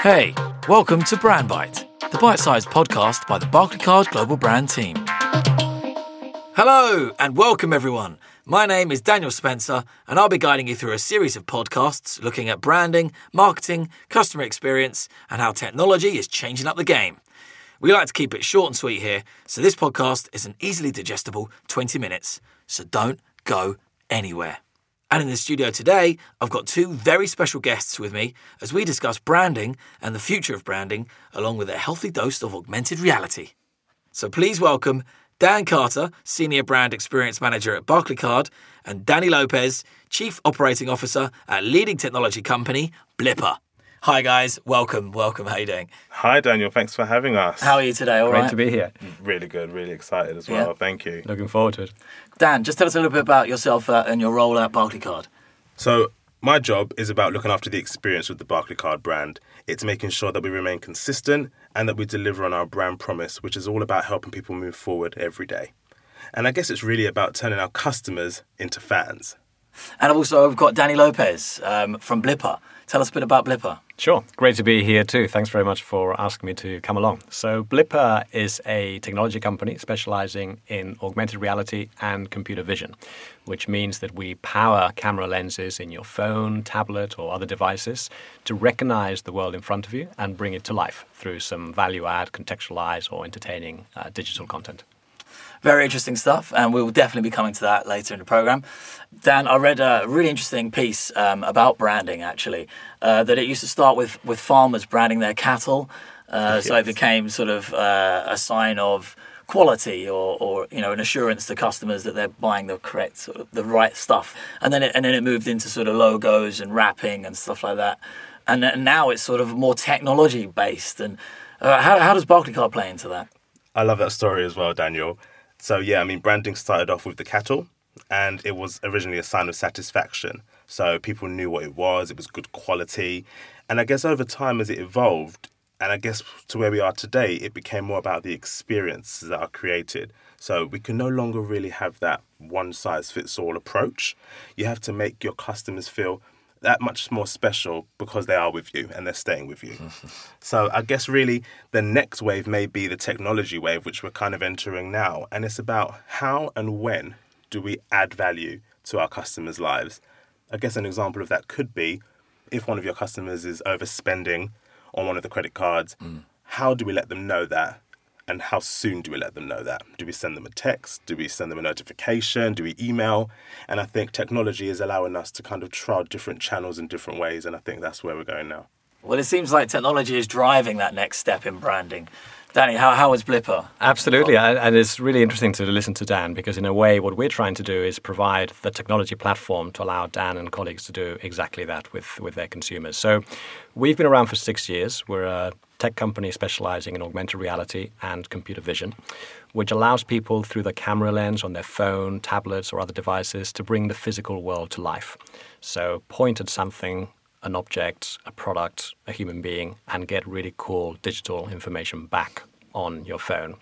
Hey, welcome to Brand Bite, the bite sized podcast by the Barclaycard Global Brand team. Hello, and welcome everyone. My name is Daniel Spencer, and I'll be guiding you through a series of podcasts looking at branding, marketing, customer experience, and how technology is changing up the game. We like to keep it short and sweet here, so this podcast is an easily digestible 20 minutes. So don't go anywhere. And in the studio today, I've got two very special guests with me as we discuss branding and the future of branding, along with a healthy dose of augmented reality. So please welcome Dan Carter, Senior Brand Experience Manager at Barclaycard, and Danny Lopez, Chief Operating Officer at leading technology company Blippar. Hi guys, welcome, welcome. How you doing? Hi Daniel, thanks for having us. How are you today? All Great right. to be here. Really good, really excited as well. Yeah. Thank you. Looking forward to it. Dan, just tell us a little bit about yourself uh, and your role at Barclaycard. So, my job is about looking after the experience with the Barclaycard brand. It's making sure that we remain consistent and that we deliver on our brand promise, which is all about helping people move forward every day. And I guess it's really about turning our customers into fans. And also, we've got Danny Lopez um, from Blippar. Tell us a bit about Blippar. Sure. Great to be here too. Thanks very much for asking me to come along. So, Blippar is a technology company specializing in augmented reality and computer vision, which means that we power camera lenses in your phone, tablet, or other devices to recognize the world in front of you and bring it to life through some value add, contextualized, or entertaining uh, digital content. Very interesting stuff, and we will definitely be coming to that later in the program. Dan, I read a really interesting piece um, about branding, actually, uh, that it used to start with, with farmers branding their cattle. Uh, So it became sort of uh, a sign of quality or, or you know an assurance to customers that they're buying the correct sort of the right stuff and then it, and then it moved into sort of logos and wrapping and stuff like that and, then- now it's sort of more technology based and uh, how, how does Barclaycard play into that I love that story as well, Daniel. So, yeah, I mean, branding started off with the cattle, and it was originally a sign of satisfaction. So, people knew what it was, it was good quality. And I guess over time, as it evolved, and I guess to where we are today, it became more about the experiences that are created. So, we can no longer really have that one size fits all approach. You have to make your customers feel that much more special because they are with you and they're staying with you. so I guess really the next wave may be the technology wave, which we're kind of entering now. And it's about how and when do we add value to our customers' lives. I guess an example of that could be if one of your customers is overspending on one of the credit cards, mm. how do we let them know that? And how soon do we let them know that? Do we send them a text? Do we send them a notification? Do we email? And I think technology is allowing us to kind of trial different channels in different ways. And I think that's where we're going now. Well, it seems like technology is driving that next step in branding. Danny, how, how is Blippar? Absolutely, and it's really interesting to listen to Dan because, in a way, what we're trying to do is provide the technology platform to allow Dan and colleagues to do exactly that with, with their consumers. So, we've been around for six years. We're a tech company specializing in augmented reality and computer vision, which allows people through the camera lens on their phone, tablets, or other devices to bring the physical world to life. So, point at something an object, a product, a human being, and get really cool digital information back on your phone.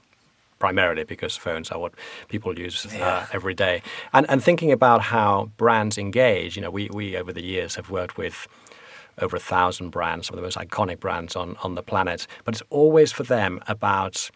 Primarily because phones are what people use Yeah. uh, every day. And, and thinking about how brands engage, you know, we, we over the years have worked with over a thousand brands, some of the most iconic brands on, on the planet. But it's always for them about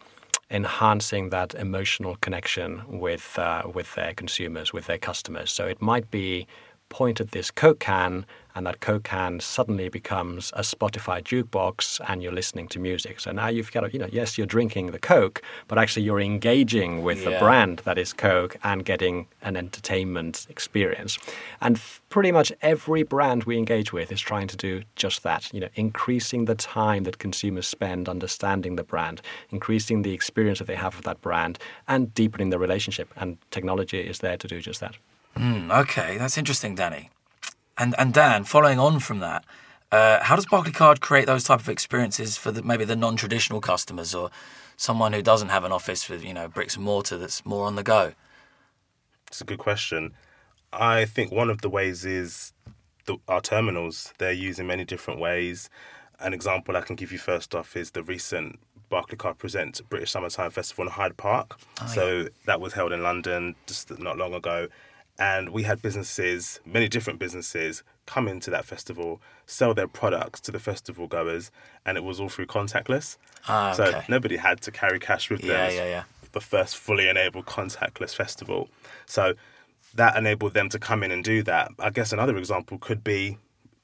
enhancing that emotional connection with uh, with their consumers, with their customers. So it might be point at this Coke can, and that Coke can suddenly becomes a Spotify jukebox, and you're listening to music. So now you've got, to, you know, yes, you're drinking the Coke, but actually you're engaging with the Yeah. brand that is Coke and getting an entertainment experience. And f- pretty much every brand we engage with is trying to do just that. You know, increasing the time that consumers spend understanding the brand, increasing the experience that they have of that brand, and deepening the relationship. And technology is there to do just that. Hmm, okay, that's interesting, Danny. And and Dan, following on from that, uh, how does Barclaycard create those type of experiences for the, maybe the non-traditional customers or someone who doesn't have an office with you know bricks and mortar that's more on the go? It's a good question. I think one of the ways is the, our terminals. They're used in many different ways. An example I can give you first off is the recent Barclaycard Present British Summertime Festival in Hyde Park. so that was held in London just not long ago. And we had businesses, many different businesses, come into that festival, sell their products to the festival goers, and it was all through contactless. Ah, okay. So nobody had to carry cash with them. Yeah, It's yeah, yeah. The first fully enabled contactless festival. So that enabled them to come in and do that. I guess another example could be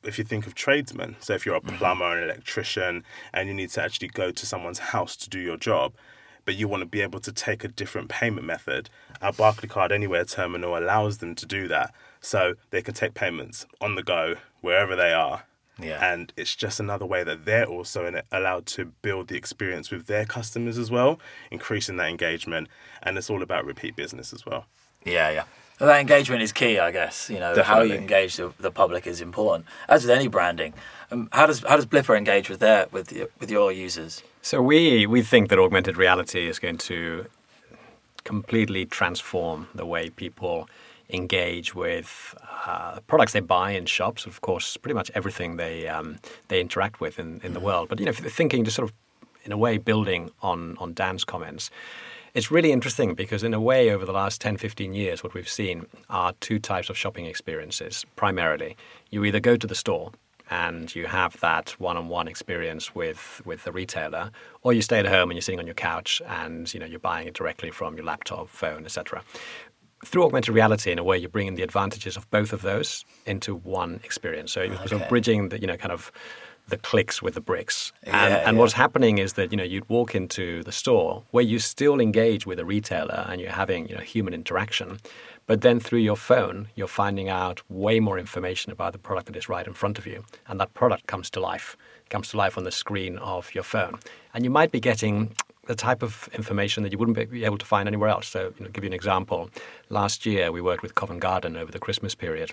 if you think of tradesmen. So if you're a Mm-hmm. plumber, an electrician, and you need to actually go to someone's house to do your job, but you want to be able to take a different payment method, our Barclaycard Anywhere terminal allows them to do that. So they can take payments on the go wherever they are. Yeah. And it's just another way that they're also in allowed to build the experience with their customers as well, increasing that engagement. And it's all about repeat business as well. Yeah, yeah. Well, that engagement is key, I guess. You know, how you engage the, the public is important. As with any branding, um, how does how does Blippar engage with their with with your users? So we we think that augmented reality is going to completely transform the way people engage with uh, products they buy in shops. Of course, pretty much everything they um, they interact with in, in the world. But you know, thinking just sort of in a way building on on Dan's comments. It's really interesting because, in a way, over the last 10, 15 years, what we've seen are two types of shopping experiences primarily. You either go to the store and you have that one-on-one experience with with the retailer, or you stay at home and you're sitting on your couch and you know you're buying it directly from your laptop, phone, etc. Through augmented reality, in a way, you're bringing the advantages of both of those into one experience. So you're sort of bridging the you know kind of the clicks with the bricks. And, Yeah, and yeah. what's happening is that you know you'd walk into the store where you still engage with a retailer and you're having you know human interaction, but then through your phone you're finding out way more information about the product that is right in front of you, and that product comes to life, comes to life on the screen of your phone, and you might be getting the type of information that you wouldn't be able to find anywhere else. So, you know, give you an example. Last year we worked with Covent Garden over the Christmas period.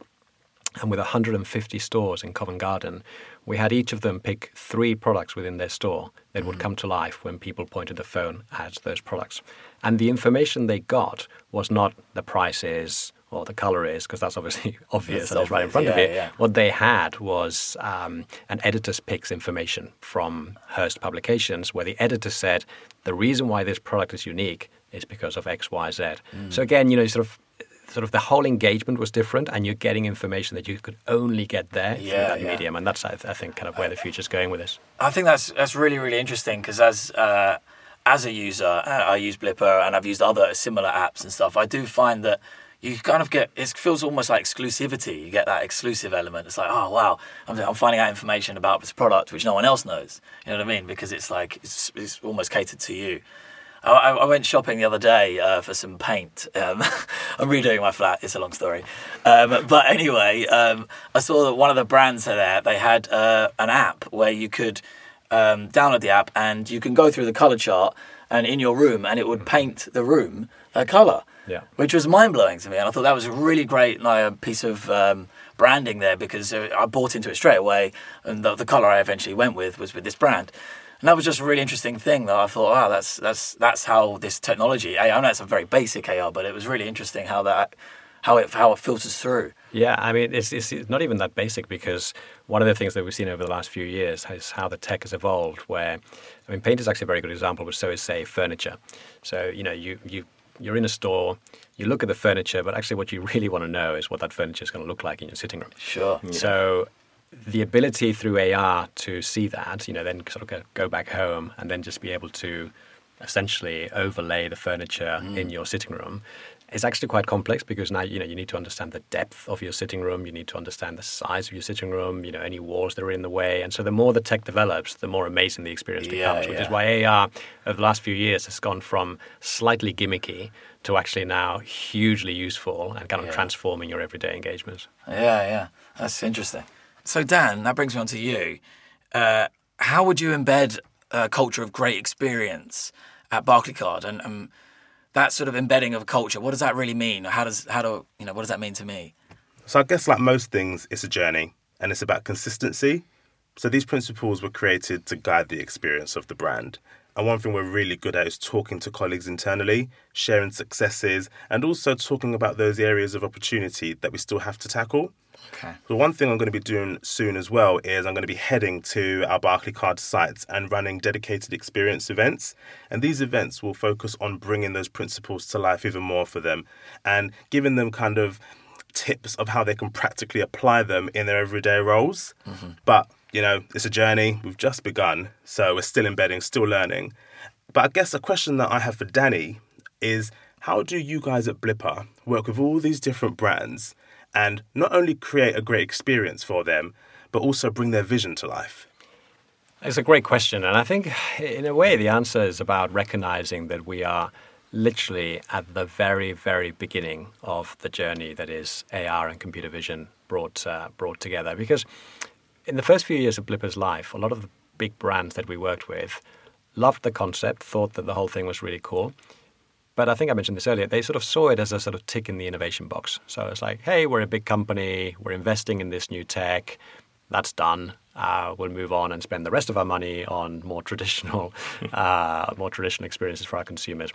And with 150 stores in Covent Garden, we had each of them pick three products within their store that would mm-hmm. come to life when people pointed the phone at those products. And the information they got was not the prices or the color is, because that's obviously obvious and it's right in front of you. yeah. What they had was um, an editor's picks information from Hearst Publications, where the editor said the reason why this product is unique is because of X, Y, Z. Mm. So again, you know, sort of, sort of the whole engagement was different, and you're getting information that you could only get there through that yeah. medium, and that's I, I think kind of where the future's going with this. I think that's that's really really interesting because as uh, as a user, uh, I use Blippar and I've used other similar apps and stuff. I do find that you kind of get it feels almost like exclusivity. You get that exclusive element. It's like oh wow, I'm, I'm finding out information about this product which no one else knows. You know what I mean? Because it's like it's, it's almost catered to you. I, I went shopping the other day uh, for some paint. Um, I'm redoing my flat. It's a long story, um, but anyway, um, I saw that one of the brands are there they had uh, an app where you could um, download the app and you can go through the color chart and in your room and it would paint the room a color. Yeah. Which was mind blowing to me, and I thought that was a really great like, piece of um, branding there because uh, I bought into it straight away, and the, the color I eventually went with was with this brand. And that was just a really interesting thing that I thought, wow, that's that's that's how this technology. I know it's a very basic AR, but it was really interesting how that how it how it filters through. Yeah, I mean, it's, it's it's not even that basic because one of the things that we've seen over the last few years is how the tech has evolved. Where, I mean, paint is actually a very good example, but so is, say, furniture. So, you know, you, you, you're in a store, you look at the furniture, but actually what you really want to know is what that furniture is going to look like in your sitting room. Sure. So the ability through AR to see that, you know, then sort of go, go back home and then just be able to essentially overlay the furniture mm. in your sitting room is actually quite complex because now you know you need to understand the depth of your sitting room, you need to understand the size of your sitting room, you know, any walls that are in the way. And so the more the tech develops, the more amazing the experience Yeah, becomes, which is why AR over the last few years has gone from slightly gimmicky to actually now hugely useful and kind of Yeah. transforming your everyday engagement. Yeah, yeah, that's interesting. So, Dan, that brings me on to you. Uh, how would you embed a culture of great experience at Barclaycard, and um, that sort of embedding of culture? What does that really mean? How does how do you know what does that mean to me? So I guess like most things, it's a journey and it's about consistency. So these principles were created to guide the experience of the brand. And one thing we're really good at is talking to colleagues internally, sharing successes, and also talking about those areas of opportunity that we still have to tackle. Okay. So one thing I'm going to be doing soon as well is I'm going to be heading to our Barclaycard sites and running dedicated experience events. And these events will focus on bringing those principles to life even more for them and giving them kind of tips of how they can practically apply them in their everyday roles. Mm-hmm. But, you know, it's a journey. We've just begun. So we're still embedding, still learning. But I guess a question that I have for Danny is how do you guys at Blippar work with all these different brands and not only create a great experience for them, but also bring their vision to life? It's a great question. And I think, in a way, the answer is about recognizing that we are literally at the very, very beginning of the journey that is AR and computer vision brought, uh, brought together. Because in the first few years of Blippar's life, a lot of the big brands that we worked with loved the concept, thought that the whole thing was really cool. But I think I mentioned this earlier. They sort of saw it as a sort of tick in the innovation box. So it's like, hey, we're a big company. We're investing in this new tech. That's done. Uh, we'll move on and spend the rest of our money on more traditional, uh, more traditional experiences for our consumers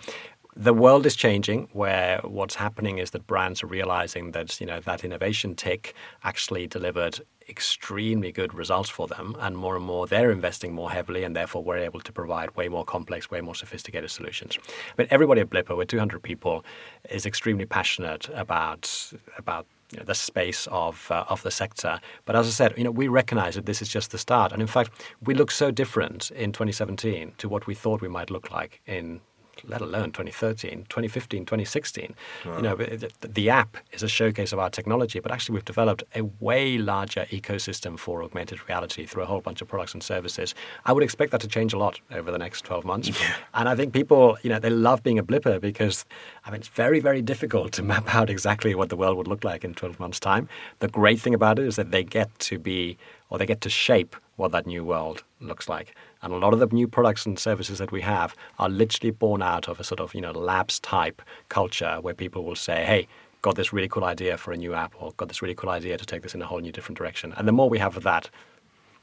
the world is changing where what's happening is that brands are realizing that you know that innovation tech actually delivered extremely good results for them and more and more they're investing more heavily and therefore we're able to provide way more complex way more sophisticated solutions but everybody at Blippar with 200 people is extremely passionate about about you know, the space of uh, of the sector. But as I said, you know, we recognise that this is just the start, and in fact, we look so different in 2017 to what we thought we might look like in let alone 2013, 2015, 2016. Wow. You know, the, the, app is a showcase of our technology, but actually we've developed a way larger ecosystem for augmented reality through a whole bunch of products and services. I would expect that to change a lot over the next 12 months. Yeah. And I think people, you know, they love being a Blippar because, I mean, it's very, very difficult to map out exactly what the world would look like in 12 months' time. The great thing about it is that they get to be, or they get to shape what that new world looks like. And a lot of the new products and services that we have are literally born out of a sort of, you know, labs type culture where people will say, hey, got this really cool idea for a new app or got this really cool idea to take this in a whole new different direction. And the more we have of that,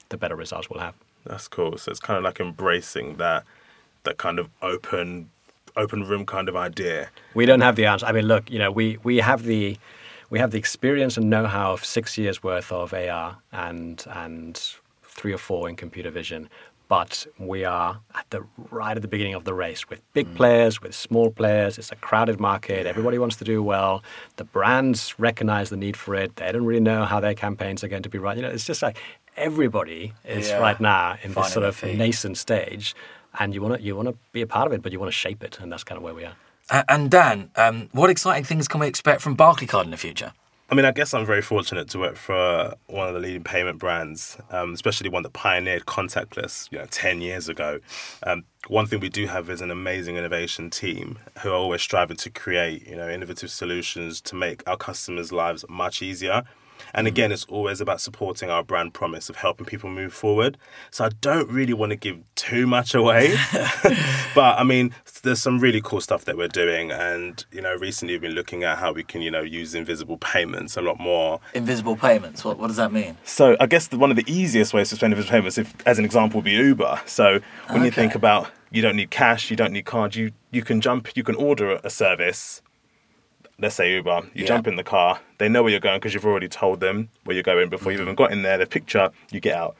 the better results we'll have. That's cool. So it's kind of like embracing that that kind of open open room kind of idea. We don't have the answer. I mean, look, you know, we we have the we have the experience and know-how of six years worth of AR and and three or four in computer vision but we are at the right at the beginning of the race with big mm. players, with small players. It's a crowded market. Everybody wants to do well. The brands recognize the need for it. They don't really know how their campaigns are going to be run. You know, it's just like everybody is yeah. right now in this sort of nascent stage, and you want to you want to be a part of it, but you want to shape it, and that's kind of where we are. Uh, and Dan, um, what exciting things can we expect from Barclaycard in the future? I mean, I guess I'm very fortunate to work for one of the leading payment brands, um, especially one that pioneered contactless, you know, 10 years ago. Um, one thing we do have is an amazing innovation team who are always striving to create, you know, innovative solutions to make our customers' lives much easier. And again, it's always about supporting our brand promise of helping people move forward. So I don't really want to give too much away. but I mean, there's some really cool stuff that we're doing. And, you know, recently we've been looking at how we can, you know, use invisible payments a lot more. Invisible payments? What, what does that mean? So I guess the, one of the easiest ways to spend invisible payments, if, as an example, would be Uber. So when okay. you think about you don't need cash, you don't need cards, you, you can jump, you can order a service let's say Uber, you yeah. jump in the car, they know where you're going because you've already told them where you're going before mm-hmm. you've even got in there. The picture, you get out.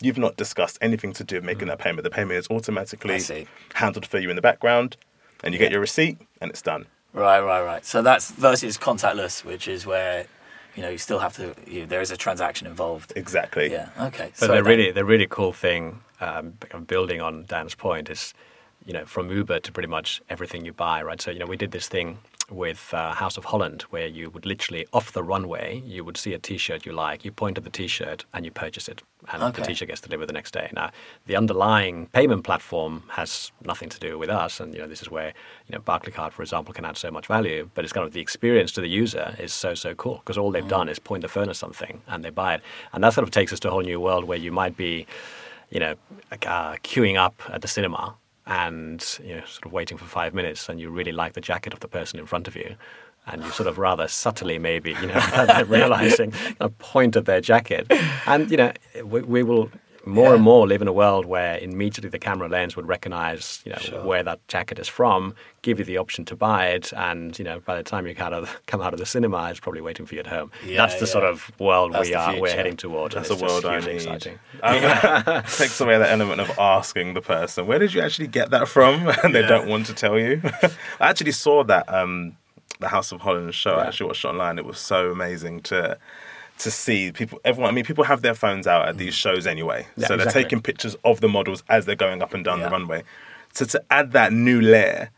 You've not discussed anything to do with making mm-hmm. that payment. The payment is automatically handled for you in the background, and you yeah. get your receipt, and it's done. Right, right, right. So that's versus contactless, which is where you know you still have to. You, there is a transaction involved. Exactly. Yeah. Okay. But so the really the really cool thing, um, building on Dan's point, is you know from Uber to pretty much everything you buy, right? So you know we did this thing with uh, House of Holland, where you would literally off the runway, you would see a T-shirt you like, you point at the T-shirt and you purchase it, and okay. the T-shirt gets delivered the next day. Now, the underlying payment platform has nothing to do with us, and you know this is where you know Barclaycard, for example, can add so much value. But it's kind of the experience to the user is so so cool because all they've mm. done is point the phone at something and they buy it, and that sort of takes us to a whole new world where you might be, you know, uh, queuing up at the cinema and you know, sort of waiting for five minutes, and you really like the jacket of the person in front of you, and you sort of rather subtly, maybe, you know, realizing, a point at their jacket, and you know, we, we will more yeah. and more live in a world where immediately the camera lens would recognize you know sure. where that jacket is from, give you the option to buy it, and you know by the time you come out of, come out of the cinema, it's probably waiting for you at home. Yeah, That's the yeah. sort of world That's we are we're heading towards. That's a world I need. Exciting. Um, takes away the element of asking the person where did you actually get that from, and they don't want to tell you. I actually saw that. Um, the House of Holland show. I actually watched it online. It was so amazing to to see people. Everyone, I mean, people have their phones out at these mm. shows anyway, Yeah, so they're exactly. taking pictures of the models as they're going up and down Yeah. the runway. So to add that new layer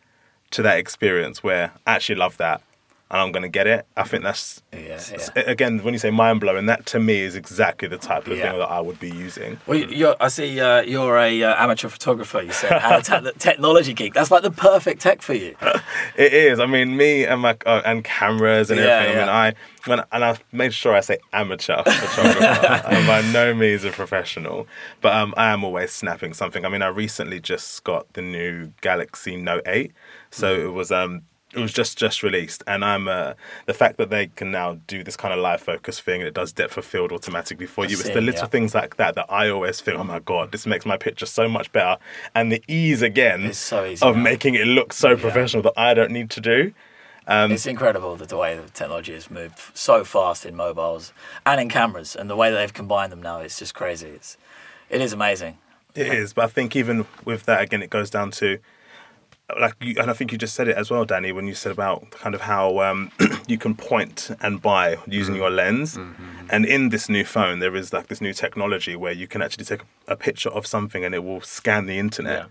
to that experience, where I actually love that, and I'm going to get it. I think that's Yeah, yeah. again when you say mind blowing, that to me is exactly the type of Yeah. thing that I would be using. Well, you're, I see uh, you're a uh, amateur photographer. You said and a te- technology geek. That's like the perfect tech for you. It is. I mean, me and my uh, and cameras and everything. I mean, I when and I made sure I say amateur photographer. I'm by no means a professional, but um, I am always snapping something. I mean, I recently just got the new Galaxy Note 8, so Mm. it was um. It was just just released, and I'm uh, the fact that they can now do this kind of live focus thing. and It does depth of field automatically for you. It's the little yeah. things like that that I always think, oh my god, this makes my picture so much better, and the ease again so easy of making it look so professional that I don't need to do. Um, it's incredible that the way the technology has moved so fast in mobiles and in cameras, and the way that they've combined them now. It's just crazy. It's it is amazing. It is, but I think even with that, again, it goes down to like, you, and I think you just said it as well, Danny, when you said about kind of how um, you can point and buy using your lens. And in this new phone, there is like this new technology where you can actually take a picture of something and it will scan the internet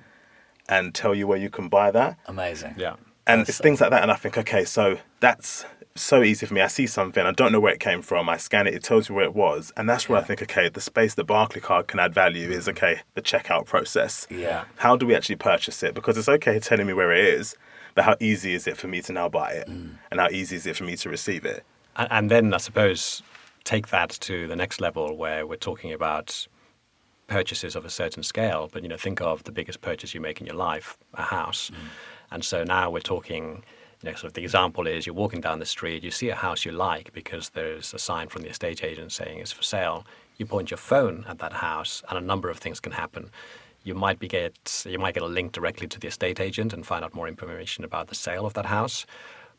and tell you where you can buy that. Amazing. Yeah. And it's things like that. And I think, okay, so that's so easy for me. I see something, I don't know where it came from. I scan it, it tells you where it was. And that's where I think, okay, the space that Barclaycard can add value is, okay, the checkout process. Yeah. How do we actually purchase it? Because it's okay telling me where it is, but how easy is it for me to now buy it? Mm. And how easy is it for me to receive it? And, and then I suppose take that to the next level where we're talking about purchases of a certain scale. But you know, think of the biggest purchase you make in your life, a house. And so now we're talking. You know, sort of the example is you're walking down the street, you see a house you like because there's a sign from the estate agent saying it's for sale. You point your phone at that house, and a number of things can happen. You might be get you might get a link directly to the estate agent and find out more information about the sale of that house.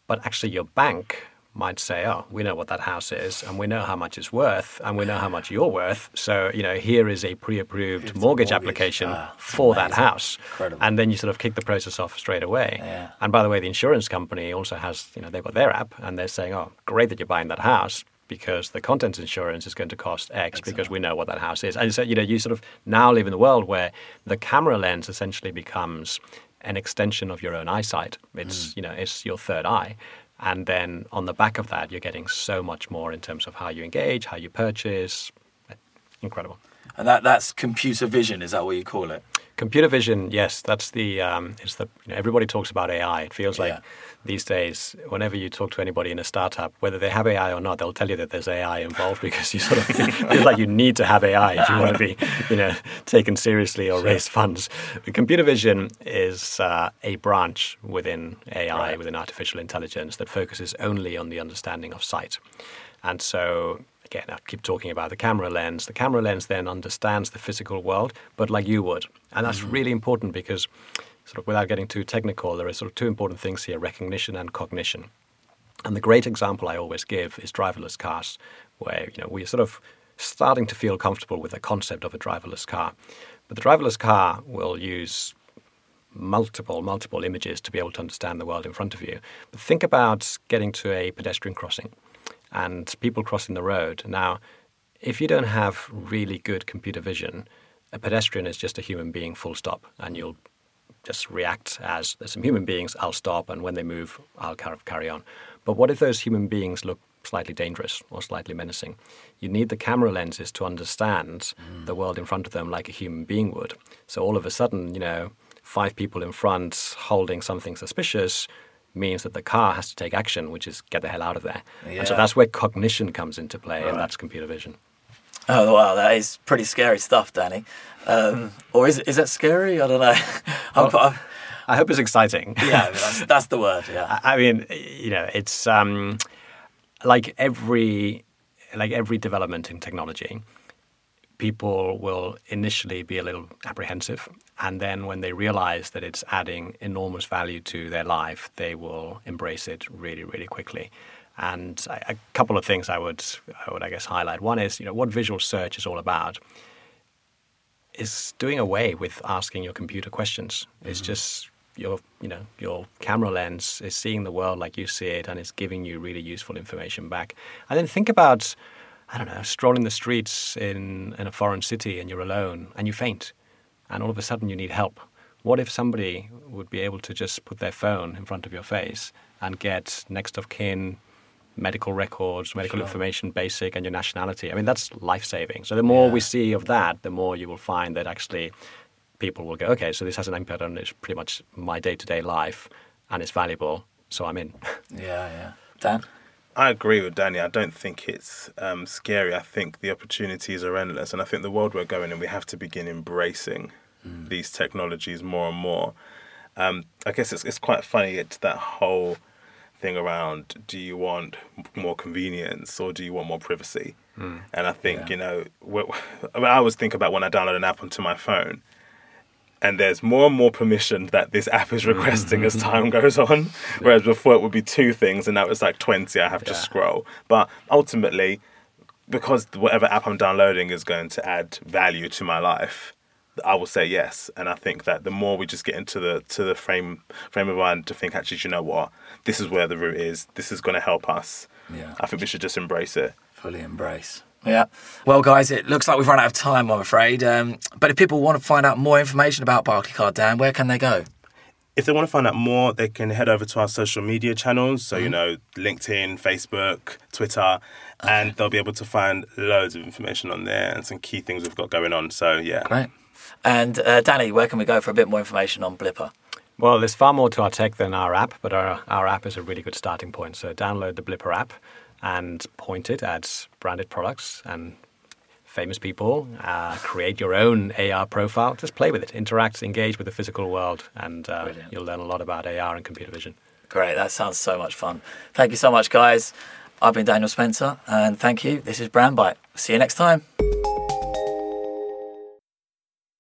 But actually, your bank might say, "Oh, we know what that house is, and we know how much it's worth, and we know how much you're worth. So, you know, here is a pre-approved mortgage, mortgage. application Ah, for that house." Incredible. And then you sort of kick the process off straight away. Yeah. And by the way, the insurance company also has, you know, they've got their app, and they're saying, "Oh, great that you're buying that house." Because the contents insurance is going to cost X because we know what that house is. And so, you know, you sort of now live in the world where the camera lens essentially becomes an extension of your own eyesight. It's, you know, it's your third eye. And then on the back of that, you're getting so much more in terms of how you engage, how you purchase. Incredible. And that that's computer vision. Is that what you call it? Computer vision, yes, that's the. Um, it's the. You know, everybody talks about AI. It feels like Yeah. these days, whenever you talk to anybody in a startup, whether they have AI or not, they'll tell you that there's AI involved because you sort of feel like you need to have AI if you want to be, you know, taken seriously or raise funds. But computer vision is uh, a branch within AI, Right. within artificial intelligence, that focuses only on the understanding of sight, and so again, I keep talking about the camera lens. The camera lens then understands the physical world, but like you would. And that's mm. really important because, sort of without getting too technical, there are sort of two important things here recognition and cognition. And the great example I always give is driverless cars, where you know we're sort of starting to feel comfortable with the concept of a driverless car. But the driverless car will use multiple, multiple images to be able to understand the world in front of you. But think about getting to a pedestrian crossing and people crossing the road. Now, if you don't have really good computer vision, a pedestrian is just a human being, full stop, and you'll just react as there's some human beings, I'll stop, and when they move, I'll carry on. But what if those human beings look slightly dangerous or slightly menacing? You need the camera lenses to understand mm. the world in front of them like a human being would. So all of a sudden, you know, five people in front holding something suspicious means that the car has to take action, which is get the hell out of there. And so that's where cognition comes into play, and that's computer vision. Oh wow, that is pretty scary stuff, Danny. Um, or is is that scary? I don't know. I'm, I'm, I hope it's exciting. yeah, I mean, that's, that's the word. Yeah. I I mean, you know, it's um, like every like every development in technology. People will initially be a little apprehensive, and then when they realize that it's adding enormous value to their life, they will embrace it really, really quickly. And a, a couple of things I would, I would, I guess, highlight. One is, you know, what visual search is all about is doing away with asking your computer questions. It's mm-hmm. just your you know your camera lens is seeing the world like you see it and it's giving you really useful information back. And then think about I don't know strolling the streets in in a foreign city and you're alone and you faint, and all of a sudden you need help. What if somebody would be able to just put their phone in front of your face and get next of kin medical records, medical Sure. information, basic, and your nationality. I mean, that's life saving. So the more we see of that, the more you will find that actually people will go, okay, so this has an impact on it's pretty much my day to day life and it's valuable, so I'm in. Yeah, yeah. Dan? I agree with Danny. I don't think it's um, scary. I think the opportunities are endless, and I think the world we're going in, we have to begin embracing these technologies more and more. Um, I guess it's it's quite funny. It's that whole thing around: do you want more convenience or do you want more privacy? And I think Yeah. you know, wh- I mean, I always think about when I download an app onto my phone. And there's more and more permission that this app is requesting as mm-hmm. time goes on. Whereas before it would be two things, and now it's like 20, I have to Yeah. scroll. But ultimately, because whatever app I'm downloading is going to add value to my life, I will say yes. And I think that the more we just get into the to the frame frame of mind to think, actually, do you know what? This is where the route is. This is going to help us. Yeah. I think we should just embrace it. fully embrace. Yeah. Well, guys, it looks like we've run out of time, I'm afraid. Um, but if people want to find out more information about Barclaycard, Dan, where can they go? If they want to find out more, they can head over to our social media channels. So, you know, LinkedIn, Facebook, Twitter, and they'll be able to find loads of information on there and some key things we've got going on. So, yeah. Great. And uh, Danny, where can we go for a bit more information on Blippar? Well, there's far more to our tech than our app, but our, our app is a really good starting point. So download the Blippar app and point it at branded products and famous people. Uh, create your own AR profile. Just play with it, interact, engage with the physical world, and uh, you'll learn a lot about AR and computer vision. Great. That sounds so much fun. Thank you so much, guys. I've been Daniel Spencer, and thank you. This is Brand Bite. See you next time.